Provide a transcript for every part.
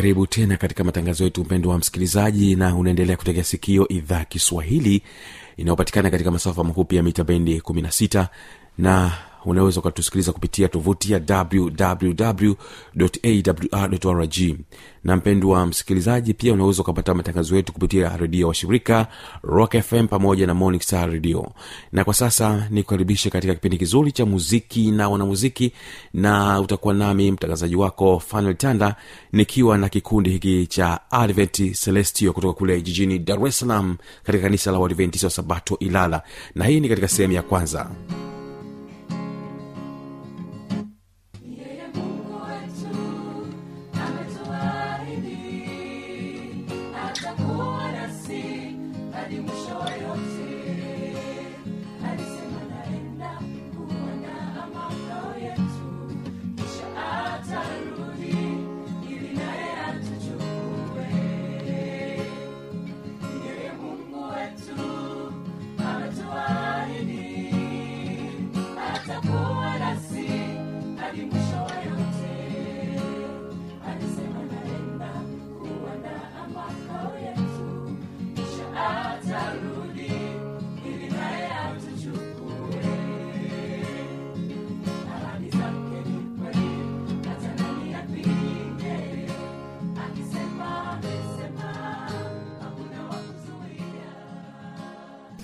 karibu tena katika matangazo yetu mpendo wa msikilizaji na unaendelea kutegea sikio idhaa kiswahili inayopatikana katika masafa mafupi ya mita bendi 16 na unaweza ukatusikiliza kupitia tovuti ya wwwawrrg na mpendwa msikilizaji pia unaweza ukapata matangazo yetu kupitia redio wa shirika rock fm pamoja na morning star radio. Na kwa sasa nikukaribishe katika kipindi kizuri cha muziki na wanamuziki na utakuwa nami mtangazaji wako fanuel tanda nikiwa na kikundi hiki cha advent celestio kutoka kule jijini dar es salaam katika kanisa la uadventisi wa sabato ilala. Na hii ni katika sehemu ya kwanza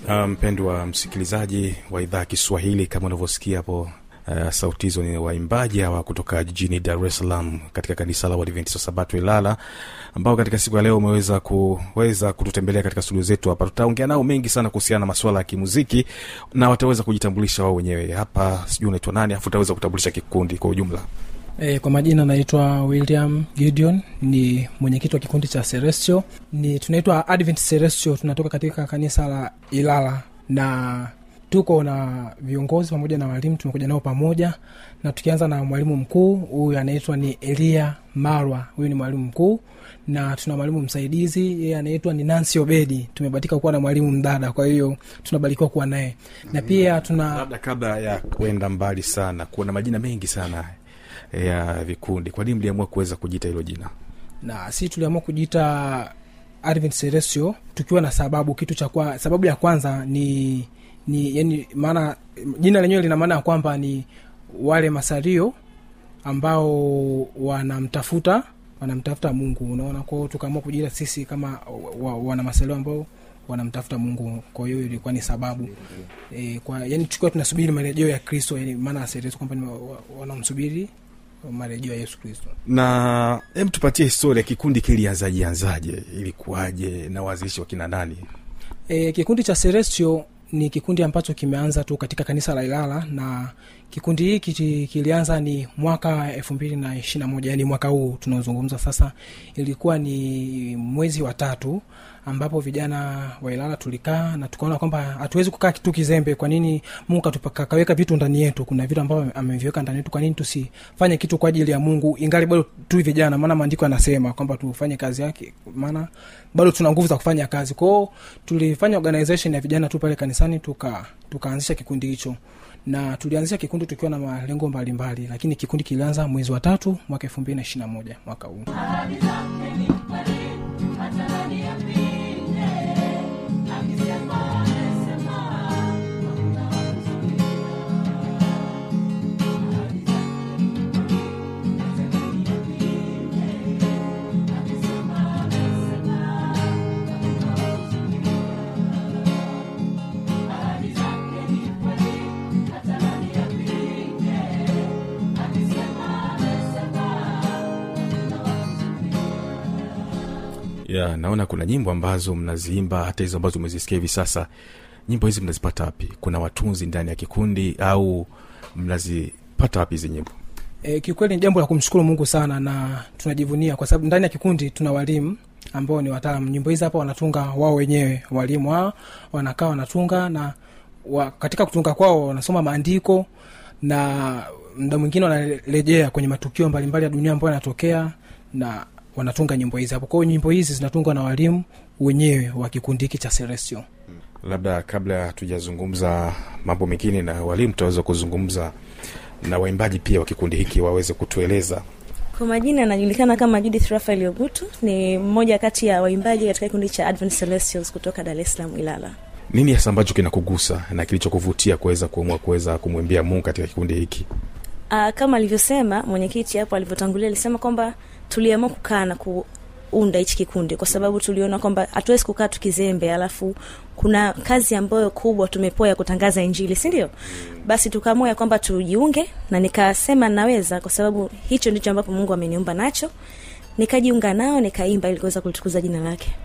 mpendwa msikilizaji wa idhaa kiswahili kama unavyosikia hapo Uh, sauti hizo ni waimbaji hawa kutoka jijini dar es salaam katika kanisa la uadventista sabato ilala ambao katika siku ya leo umeweza kuweza kututembelea katika studio zetu hapa. Tutaongea nao mengi sana kuhusiana na masuala ya kimuziki na wataweza kujitambulisha wao wenyewe. Hapa sijui unaitwa nani afu utaweza kutambulisha kikundi kwa ujumla E, kwa majina naitwa william gideon ni mwenyekiti wa kikundi cha celestio ni tunaitwa advent celestio tunatoka katika kanisa la ilala na tuko na viongozi pamoja na walimu tumekuja nao pamoja. Na tukianza na mwalimu mkuu huyu anaitwa ni elia marwa. Huyu ni mwalimu mkuu na tuna mwalimu msaidizi yeye anaitwa ni Nancy obedi. Tumebatika kuwa na mwalimu mdada kwa hiyo tunabarikiwa kuwa naye. Na pia tuna labda kabla ya kwenda mbali sana kuna majina mengi sana ya vikundi. Kwa nini mliamua kuweza kujiita hilo jina? Na si tuliamua kujiita advent celestio tukiwa na sababu kitu cha kwa, sababu ya kwanza ni ni yani maana jina lenyewe lina maana ya kwamba ni wale masario ambao wanamtafuta wanamtafuta mungu. Unaona kwao tukaamua kujiita sisi kama wa, wa, wana masario ambao wanamtafuta mungu. Kwa hiyo ilikuwa ni sababu. E, kwa yani tukiwa tunasubiri marejeo ya kristo yani maana kwamba wanamsubiri marejeo ya yesu kristo. Na hem tupatie historia kikundi kilianzaje anzaje ilikuwaje na waanzilishi wakina nani? E, kikundi cha serestio ni kikundi ambacho kimeanza tu katika kanisa la Ilala na kikundi hiki kilianza ni mwaka elfu mbili na ishiri na moja yani mwaka huu tunaozungumza sasa. Ilikuwa ni mwezi wa tatu ambapo vijana wa Ilala tulikaa na tukaona kwamba hatuwezi kukaa kitu kizembe. Kwa nini Mungu kakaweka vitu ndani yetu? Kuna vitu ambavyo ameviweka ndani yetu, kwa nini tusifanye kitu kwa ajili ya Mungu ingali bado tu vijana? Maana maandiko yanasema kwamba tufanye kazi yake, maana bado tuna nguvu za kufanya kazi kwao. Tulifanya organization ya vijana tu pale kanisani, tuka tukaanzisha kikundi hicho na tulianzisha kikundi tukiwa na malengo mbalimbali, lakini kikundi kilianza mwezi wa tatu mwaka elfu mbili na ishiri na moja mwaka huu. Ya naona kuna nyimbo ambazo mnaziimba hata hizo ambazo umezisikia hivi sasa nyimbo hizi mnazipata wapi? Kuna watunzi ndani ya kikundi au mnazipata wapi hizi nyimbo? E, kiukweli ni jambo la kumshukuru mungu sana na tunajivunia kwa sababu ndani ya kikundi tuna walimu ambao ni wataalam nyimbo hizi hapa wanatunga wao wenyewe walimu wao wanakaa wanatunga na wa, katika kutunga kwao wanasoma maandiko na mda mwingine wanarejea kwenye matukio mbalimbali ya dunia ambayo yanatokea na wanatunga nyimbo hizi hapo. Kwao nyimbo hizi zinatungwa na walimu wenyewe wa kikundi hiki cha celestio labda kabla hatujazungumza mambo mengine na walimu tutaweza kuzungumza na waimbaji pia wa kikundi hiki waweze kutueleza. Kwa majina anajulikana kama judith rafael ogutu ni mmoja kati ya waimbaji katika kikundi cha advent celestials kutoka dar es salaam ilala. Nini hasa ambacho kinakugusa na kilichokuvutia kuweza kuamua kuweza kumwimbia mungu katika kikundi hiki? Aa, kama alivyosema mwenyekiti hapo alivyotangulia alisema kwamba tuliamua kukaa na kuunda hichi kikundi kwa sababu tuliona kwamba hatuwezi kukaa tukizembe alafu kuna kazi ambayo kubwa tumepoa ya kutangaza injili si basi tukaamua ya kwamba tujiunge na nikasema naweza kwa sababu hicho ndicho ambapo mungu ameniumba nacho. Nikajiunga nao nikaimba ili kuweza kulitukuza jina lake.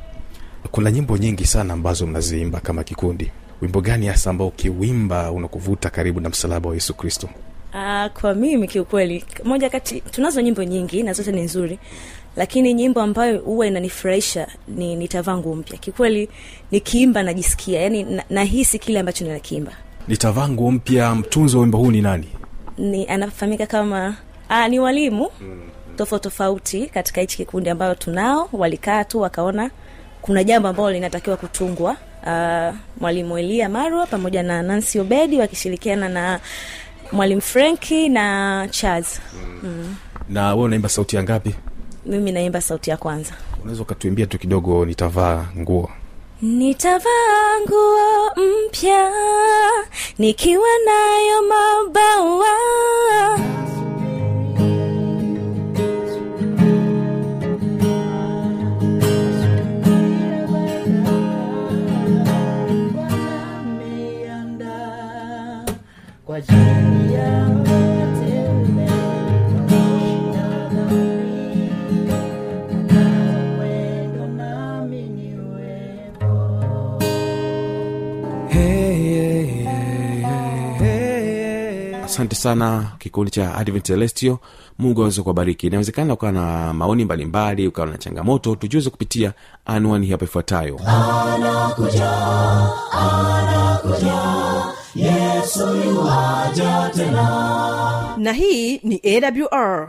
Kuna nyimbo nyingi sana ambazo mnaziimba kama kikundi. Wimbo gani hasa ambao ukiwimba unakuvuta karibu na msalaba wa yesu kristo Uh, kwa mimi kiukweli moja kati tunazo nyimbo nyingi na zote ni nzuri lakini nyimbo ambayo huwa inanifurahisha ni nitavaa nguo mpya. Kiukweli nikiimba najisikia yani na, nahisi kile ambacho ninakiimba. Nitavaa nguo mpya mtunzi wa wimbo huu ni nani? Ni anafahamika kama uh, ni walimu tofauti tofauti katika hichi kikundi ambayo tunao. Walikaa tu wakaona kuna jambo ambalo linatakiwa kutungwa. Uh, mwalimu elia marwa pamoja na nancy obedi wakishirikiana na mwalimu frenki na Chaz. mm. na we unaimba sauti ya ngapi? Mimi naimba sauti ya kwanza. Unaweza ukatuimbia tu kidogo nitavaa nguo. Nitavaa nguo mpya nikiwa nayo mabawa. Kwa ajili sana kikundi cha advent celestio mungu aweze kuwabariki. Inawezekana ukawa na maoni mbalimbali ukawa na changamoto tujuze kupitia anwani hapa ifuatayo. Yuaja tena. Na hii ni awr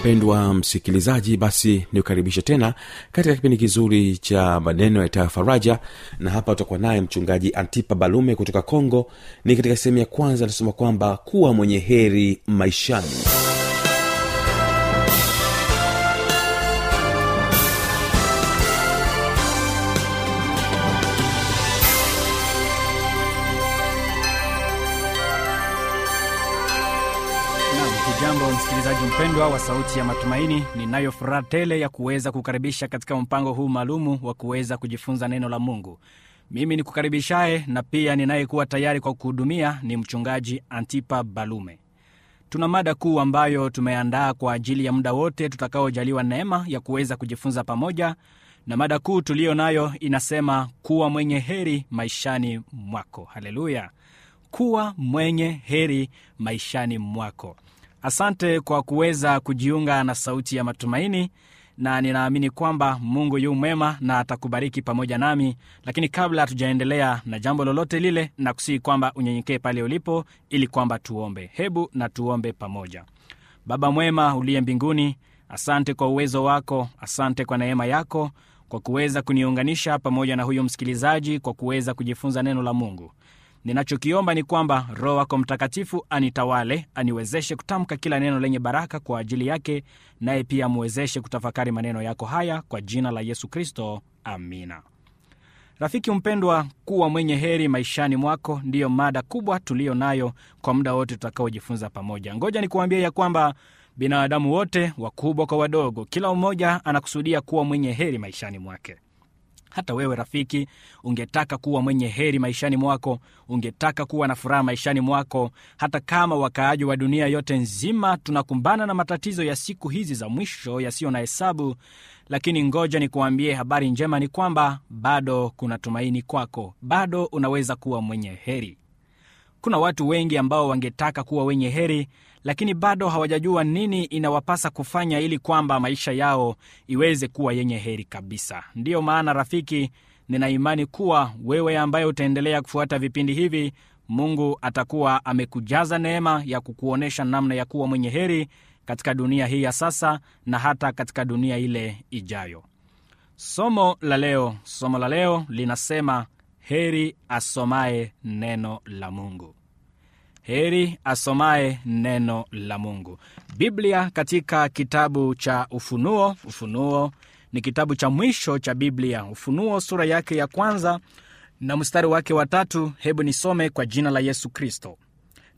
mpendwa msikilizaji basi nikukaribishe tena katika kipindi kizuri cha maneno ya faraja na hapa utakuwa naye mchungaji antipa balume kutoka congo ni katika sehemu ya kwanza anasema kwamba kuwa mwenye heri maishani msikilizaji mpendwa wa sauti ya matumaini ninayo furaha tele ya kuweza kukaribisha katika mpango huu maalumu wa kuweza kujifunza neno la mungu. Mimi ni kukaribishaye na pia ninayekuwa tayari kwa kuhudumia ni mchungaji antipa balume. Tuna mada kuu ambayo tumeandaa kwa ajili ya muda wote tutakaojaliwa neema ya kuweza kujifunza pamoja na mada kuu tuliyo nayo inasema kuwa mwenye heri maishani mwako. Haleluya! Kuwa mwenye heri maishani mwako asante kwa kuweza kujiunga na sauti ya matumaini na ninaamini kwamba mungu yu mwema na atakubariki pamoja nami. Lakini kabla hatujaendelea na jambo lolote lile na kusihi kwamba unyenyekee pale ulipo ili kwamba tuombe. Hebu na tuombe pamoja. Baba mwema uliye mbinguni asante kwa uwezo wako asante kwa neema yako kwa kuweza kuniunganisha pamoja na huyu msikilizaji kwa kuweza kujifunza neno la mungu ninachokiomba ni kwamba roho wako mtakatifu anitawale aniwezeshe kutamka kila neno lenye baraka kwa ajili yake naye pia amwezeshe kutafakari maneno yako haya kwa jina la yesu kristo. Amina. Rafiki mpendwa kuwa mwenye heri maishani mwako ndiyo mada kubwa tuliyo nayo kwa muda wote tutakaojifunza pamoja. Ngoja nikuambia ya kwamba binadamu wote wakubwa kwa wadogo kila mmoja anakusudia kuwa mwenye heri maishani mwake hata wewe rafiki ungetaka kuwa mwenye heri maishani mwako ungetaka kuwa na furaha maishani mwako. Hata kama wakaaji wa dunia yote nzima tunakumbana na matatizo ya siku hizi za mwisho yasiyo na hesabu lakini ngoja nikuambie habari njema ni kwamba bado kuna tumaini kwako. Bado unaweza kuwa mwenye heri kuna watu wengi ambao wangetaka kuwa wenye heri lakini bado hawajajua nini inawapasa kufanya ili kwamba maisha yao iweze kuwa yenye heri kabisa. Ndiyo maana rafiki nina imani kuwa wewe ambaye utaendelea kufuata vipindi hivi mungu atakuwa amekujaza neema ya kukuonyesha namna ya kuwa mwenye heri katika dunia hii ya sasa na hata katika dunia ile ijayo. Somo la leo somo la leo linasema heri asomaye neno la mungu. Heri asomaye neno la mungu. Biblia katika kitabu cha ufunuo. Ufunuo ni kitabu cha mwisho cha biblia. Ufunuo sura yake ya kwanza na mstari wake wa tatu. Hebu nisome kwa jina la yesu kristo.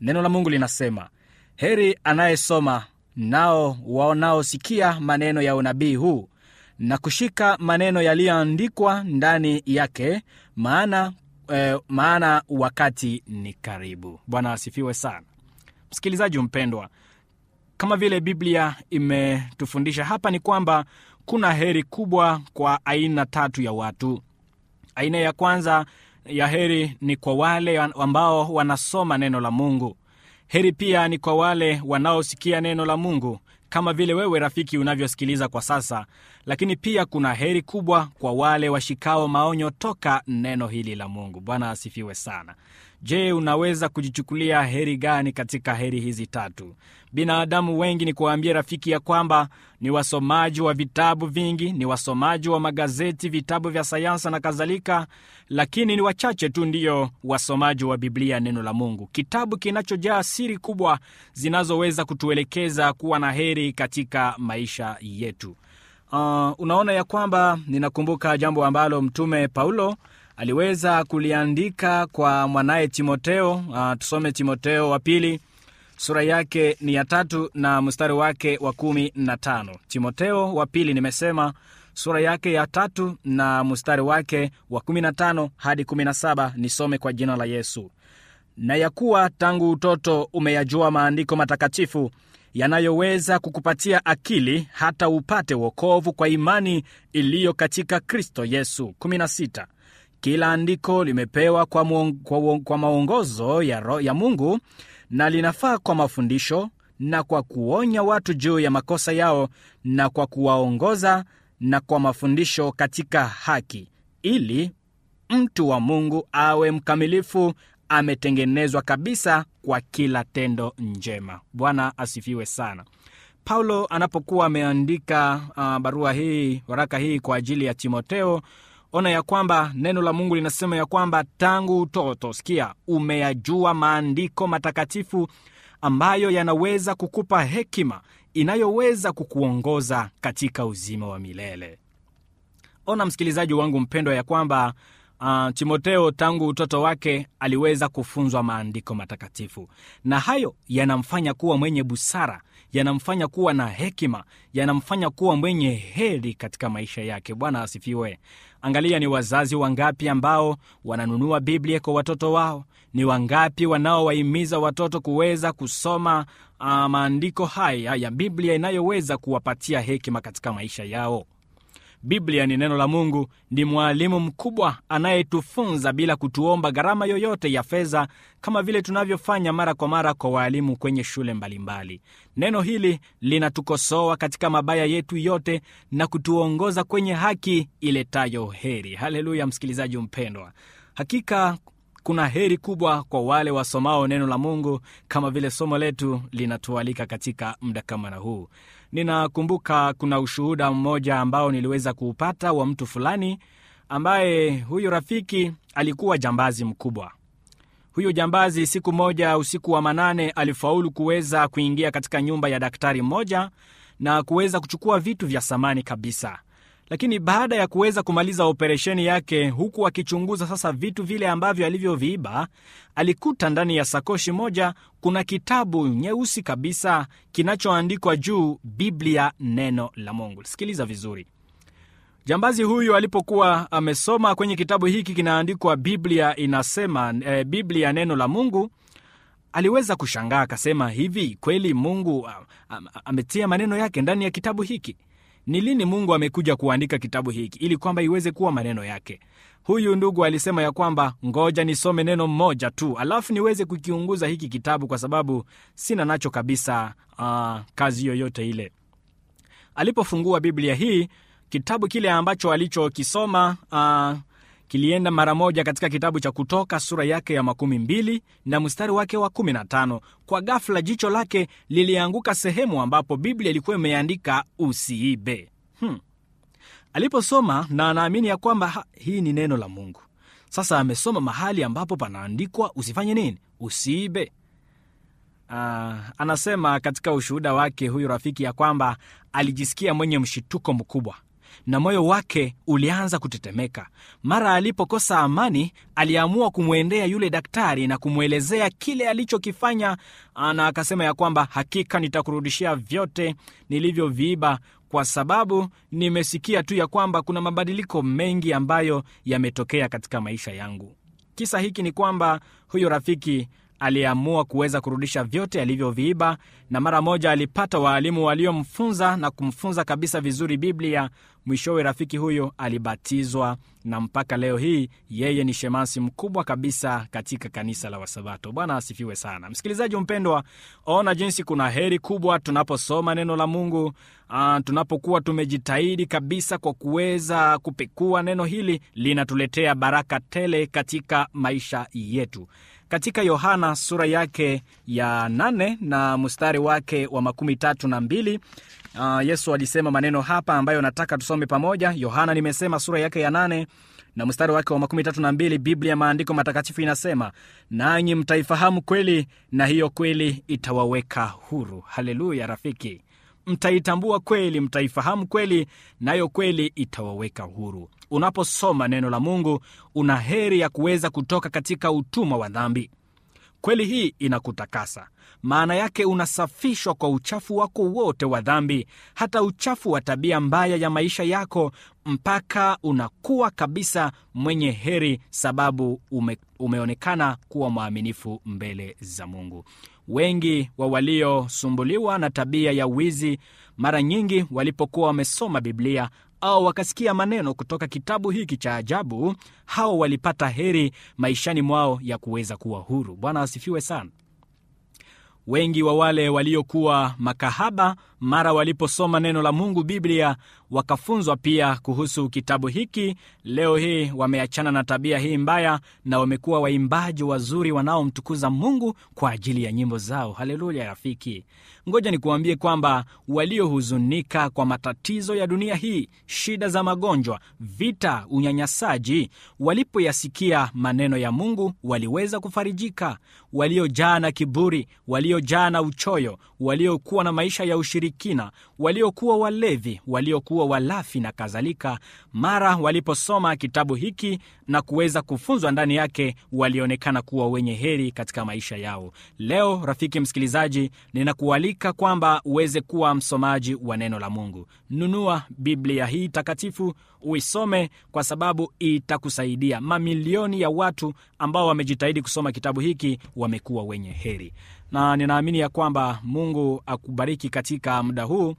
Neno la mungu linasema heri anayesoma nao wanaosikia maneno ya unabii huu na kushika maneno yaliyoandikwa ndani yake maana eh, maana wakati ni karibu. Bwana asifiwe sana. Msikilizaji mpendwa kama vile biblia imetufundisha hapa ni kwamba kuna heri kubwa kwa aina tatu ya watu. Aina ya kwanza ya heri ni kwa wale ambao wanasoma neno la mungu. Heri pia ni kwa wale wanaosikia neno la mungu kama vile wewe rafiki unavyosikiliza kwa sasa lakini pia kuna heri kubwa kwa wale washikao maonyo toka neno hili la mungu. Bwana asifiwe sana je unaweza kujichukulia heri gani katika heri hizi tatu? Binadamu wengi ni kuwaambia rafiki ya kwamba ni wasomaji wa vitabu vingi ni wasomaji wa magazeti vitabu vya sayansa na kadhalika lakini ni wachache tu ndiyo wasomaji wa biblia neno la mungu. Kitabu kinachojaa siri kubwa zinazoweza kutuelekeza kuwa na heri katika maisha yetu. Uh, unaona ya kwamba ninakumbuka jambo ambalo mtume paulo aliweza kuliandika kwa mwanaye timoteo uh, tusome timoteo wa pili sura yake ni ya tatu na mstari wake wa kumi na tano. Timoteo wa pili nimesema sura yake ya tatu na mstari wake wa kumi na tano hadi kumi na saba nisome kwa jina la yesu. Na ya kuwa tangu utoto umeyajua maandiko matakatifu yanayoweza kukupatia akili hata upate wokovu kwa imani iliyo katika kristo yesu. 16 kila andiko limepewa kwa, muong, kwa, kwa maongozo ya, ya mungu na linafaa kwa mafundisho na kwa kuonya watu juu ya makosa yao na kwa kuwaongoza na kwa mafundisho katika haki ili mtu wa mungu awe mkamilifu ametengenezwa kabisa kwa kila tendo njema. Bwana asifiwe sana. Paulo anapokuwa ameandika uh, barua hii waraka hii kwa ajili ya timoteo ona ya kwamba neno la mungu linasema ya kwamba tangu utoto sikia umeyajua maandiko matakatifu ambayo yanaweza kukupa hekima inayoweza kukuongoza katika uzima wa milele. Ona msikilizaji wangu mpendwa ya kwamba uh, timoteo tangu utoto wake aliweza kufunzwa maandiko matakatifu. Na hayo yanamfanya kuwa mwenye busara yanamfanya kuwa na hekima yanamfanya kuwa mwenye heri katika maisha yake. Bwana asifiwe angalia ni wazazi wangapi ambao wananunua biblia kwa watoto wao. Ni wangapi wanaowahimiza watoto kuweza kusoma uh, maandiko haya ya biblia inayoweza kuwapatia hekima katika maisha yao biblia ni neno la mungu ni mwalimu mkubwa anayetufunza bila kutuomba gharama yoyote ya fedha kama vile tunavyofanya mara kwa mara kwa waalimu kwenye shule mbalimbali. Neno hili linatukosoa katika mabaya yetu yote na kutuongoza kwenye haki iletayo heri. Haleluya msikilizaji mpendwa. Hakika kuna heri kubwa kwa wale wasomao neno la mungu kama vile somo letu linatualika katika muda kama na huu ninakumbuka kuna ushuhuda mmoja ambao niliweza kuupata wa mtu fulani ambaye huyu rafiki alikuwa jambazi mkubwa. Huyu jambazi siku moja usiku wa manane alifaulu kuweza kuingia katika nyumba ya daktari mmoja na kuweza kuchukua vitu vya samani kabisa lakini baada ya kuweza kumaliza operesheni yake huku akichunguza sasa vitu vile ambavyo alivyoviiba alikuta ndani ya sakoshi moja kuna kitabu nyeusi kabisa kinachoandikwa juu biblia neno la mungu. Sikiliza vizuri. Jambazi huyu alipokuwa amesoma kwenye kitabu hiki kinaandikwa biblia inasema e, biblia neno la mungu aliweza kushangaa akasema hivi kweli mungu ametia maneno yake ndani ya kitabu hiki ni lini mungu amekuja kuandika kitabu hiki ili kwamba iweze kuwa maneno yake? Huyu ndugu alisema ya kwamba ngoja nisome neno mmoja tu alafu niweze kukiunguza hiki kitabu kwa sababu sina nacho kabisa uh, kazi yoyote ile. Alipofungua biblia hii kitabu kile ambacho alichokisoma uh, kilienda mara moja katika kitabu cha kutoka sura yake ya makumi mbili na mstari wake wa kumi na tano. Kwa ghafla jicho lake lilianguka sehemu ambapo biblia ilikuwa imeandika usiibe. Hmm. aliposoma na anaamini ya kwamba hii ni neno la mungu. Sasa amesoma mahali ambapo panaandikwa usifanye nini? Usiibe. Uh, anasema katika ushuhuda wake huyu rafiki ya kwamba alijisikia mwenye mshituko mkubwa na moyo wake ulianza kutetemeka. Mara alipokosa amani aliamua kumwendea yule daktari na kumwelezea kile alichokifanya. Na akasema ya kwamba hakika nitakurudishia vyote nilivyoviiba kwa sababu nimesikia tu ya kwamba kuna mabadiliko mengi ambayo yametokea katika maisha yangu. Kisa hiki ni kwamba huyo rafiki aliamua kuweza kurudisha vyote alivyoviiba na mara moja alipata waalimu waliomfunza na kumfunza kabisa vizuri biblia. Mwishowe rafiki huyo alibatizwa na mpaka leo hii yeye ni shemasi mkubwa kabisa katika kanisa la wasabato. Bwana asifiwe sana. Msikilizaji mpendwa ona jinsi kuna heri kubwa tunaposoma neno la mungu. Uh, tunapokuwa tumejitahidi kabisa kwa kuweza kupekua neno hili linatuletea baraka tele katika maisha yetu katika yohana sura yake ya nane na mstari wake wa makumi tatu na mbili uh, yesu alisema maneno hapa ambayo nataka tusome pamoja. Yohana nimesema sura yake ya nane na mstari wake wa makumi tatu na mbili biblia maandiko matakatifu inasema nanyi mtaifahamu kweli na hiyo kweli itawaweka huru. Haleluya rafiki mtaitambua kweli mtaifahamu kweli nayo kweli itawaweka huru. Unaposoma neno la mungu una heri ya kuweza kutoka katika utumwa wa dhambi kweli hii inakutakasa. Maana yake unasafishwa kwa uchafu wako wote wa dhambi hata uchafu wa tabia mbaya ya maisha yako mpaka unakuwa kabisa mwenye heri sababu ume, umeonekana kuwa mwaminifu mbele za mungu. Wengi wa waliosumbuliwa na tabia ya wizi mara nyingi walipokuwa wamesoma biblia au wakasikia maneno kutoka kitabu hiki cha ajabu hao walipata heri maishani mwao ya kuweza kuwa huru. Bwana asifiwe sana. Wengi wa wale waliokuwa makahaba mara waliposoma neno la mungu biblia wakafunzwa pia kuhusu kitabu hiki. Leo hii wameachana na tabia hii mbaya na wamekuwa waimbaji wazuri wanaomtukuza mungu kwa ajili ya nyimbo zao. Haleluya rafiki ngoja nikuambie kwamba waliohuzunika kwa matatizo ya dunia hii shida za magonjwa vita unyanyasaji walipoyasikia maneno ya mungu waliweza kufarijika. Waliojaa na kiburi waliojaa na uchoyo waliokuwa na maisha ya ushirikina waliokuwa walevi waliokuwa walafi na kadhalika mara waliposoma kitabu hiki na kuweza kufunzwa ndani yake walionekana kuwa wenye heri katika maisha yao. Leo rafiki msikilizaji ninakualika kwamba uweze kuwa msomaji wa neno la mungu. Nunua biblia hii takatifu uisome kwa sababu itakusaidia. Mamilioni ya watu ambao wamejitahidi kusoma kitabu hiki wamekuwa wenye heri. Na ninaamini ya kwamba mungu akubariki katika muda huu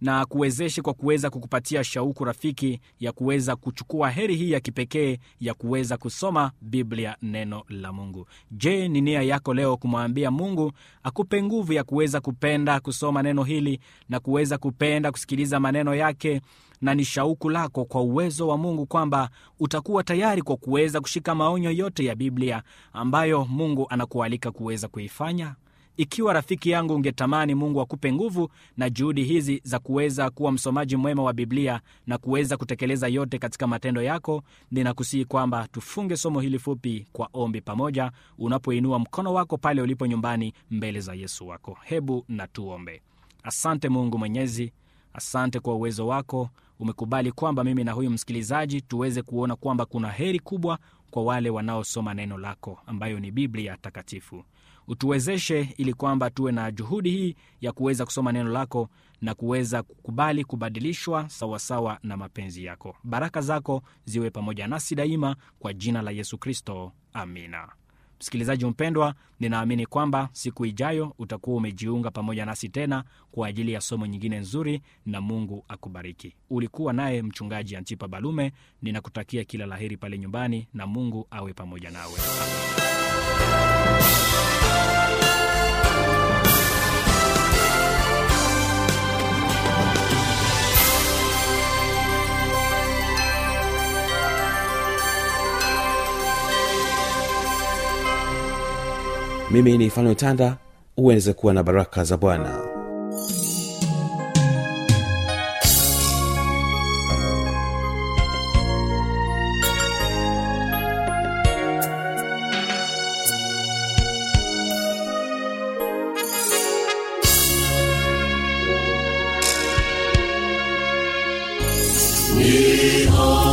na kuwezeshe kwa kuweza kukupatia shauku rafiki ya kuweza kuchukua heri hii ya kipekee ya kuweza kusoma biblia neno la mungu. Je ni nia yako leo kumwambia mungu akupe nguvu ya kuweza kupenda kusoma neno hili na kuweza kupenda kusikiliza maneno yake? Na ni shauku lako kwa uwezo wa mungu kwamba utakuwa tayari kwa kuweza kushika maonyo yote ya biblia ambayo mungu anakualika kuweza kuifanya ikiwa rafiki yangu ungetamani mungu akupe nguvu na juhudi hizi za kuweza kuwa msomaji mwema wa biblia na kuweza kutekeleza yote katika matendo yako ninakusihi kwamba tufunge somo hili fupi kwa ombi pamoja unapoinua mkono wako pale ulipo nyumbani mbele za yesu wako. Hebu na tuombe. Asante mungu mwenyezi asante kwa uwezo wako. Umekubali kwamba mimi na huyu msikilizaji tuweze kuona kwamba kuna heri kubwa kwa wale wanaosoma neno lako ambayo ni biblia takatifu utuwezeshe ili kwamba tuwe na juhudi hii ya kuweza kusoma neno lako na kuweza kukubali kubadilishwa sawasawa na mapenzi yako. Baraka zako ziwe pamoja nasi daima kwa jina la yesu kristo. Amina. Msikilizaji mpendwa ninaamini kwamba siku ijayo utakuwa umejiunga pamoja nasi tena kwa ajili ya somo nyingine nzuri na mungu akubariki. Ulikuwa naye mchungaji antipa balume ninakutakia kila la heri pale nyumbani na mungu awe pamoja nawe mimi ni mfalme tanda uweze kuwa na baraka za bwana We are.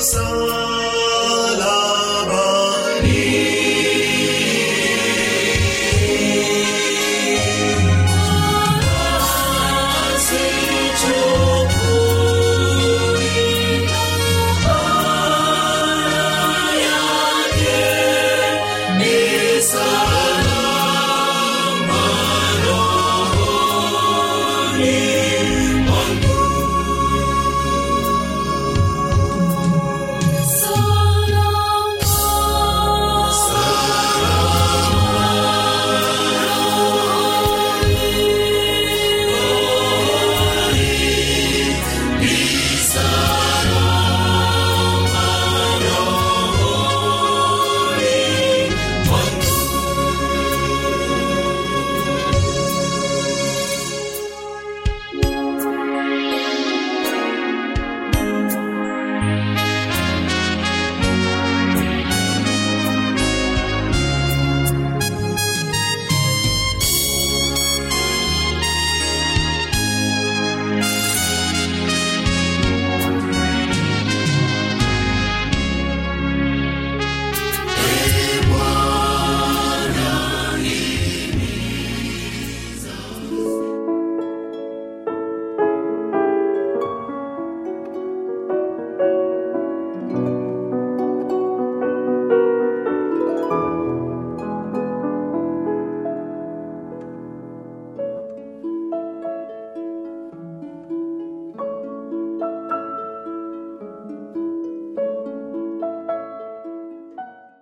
soul.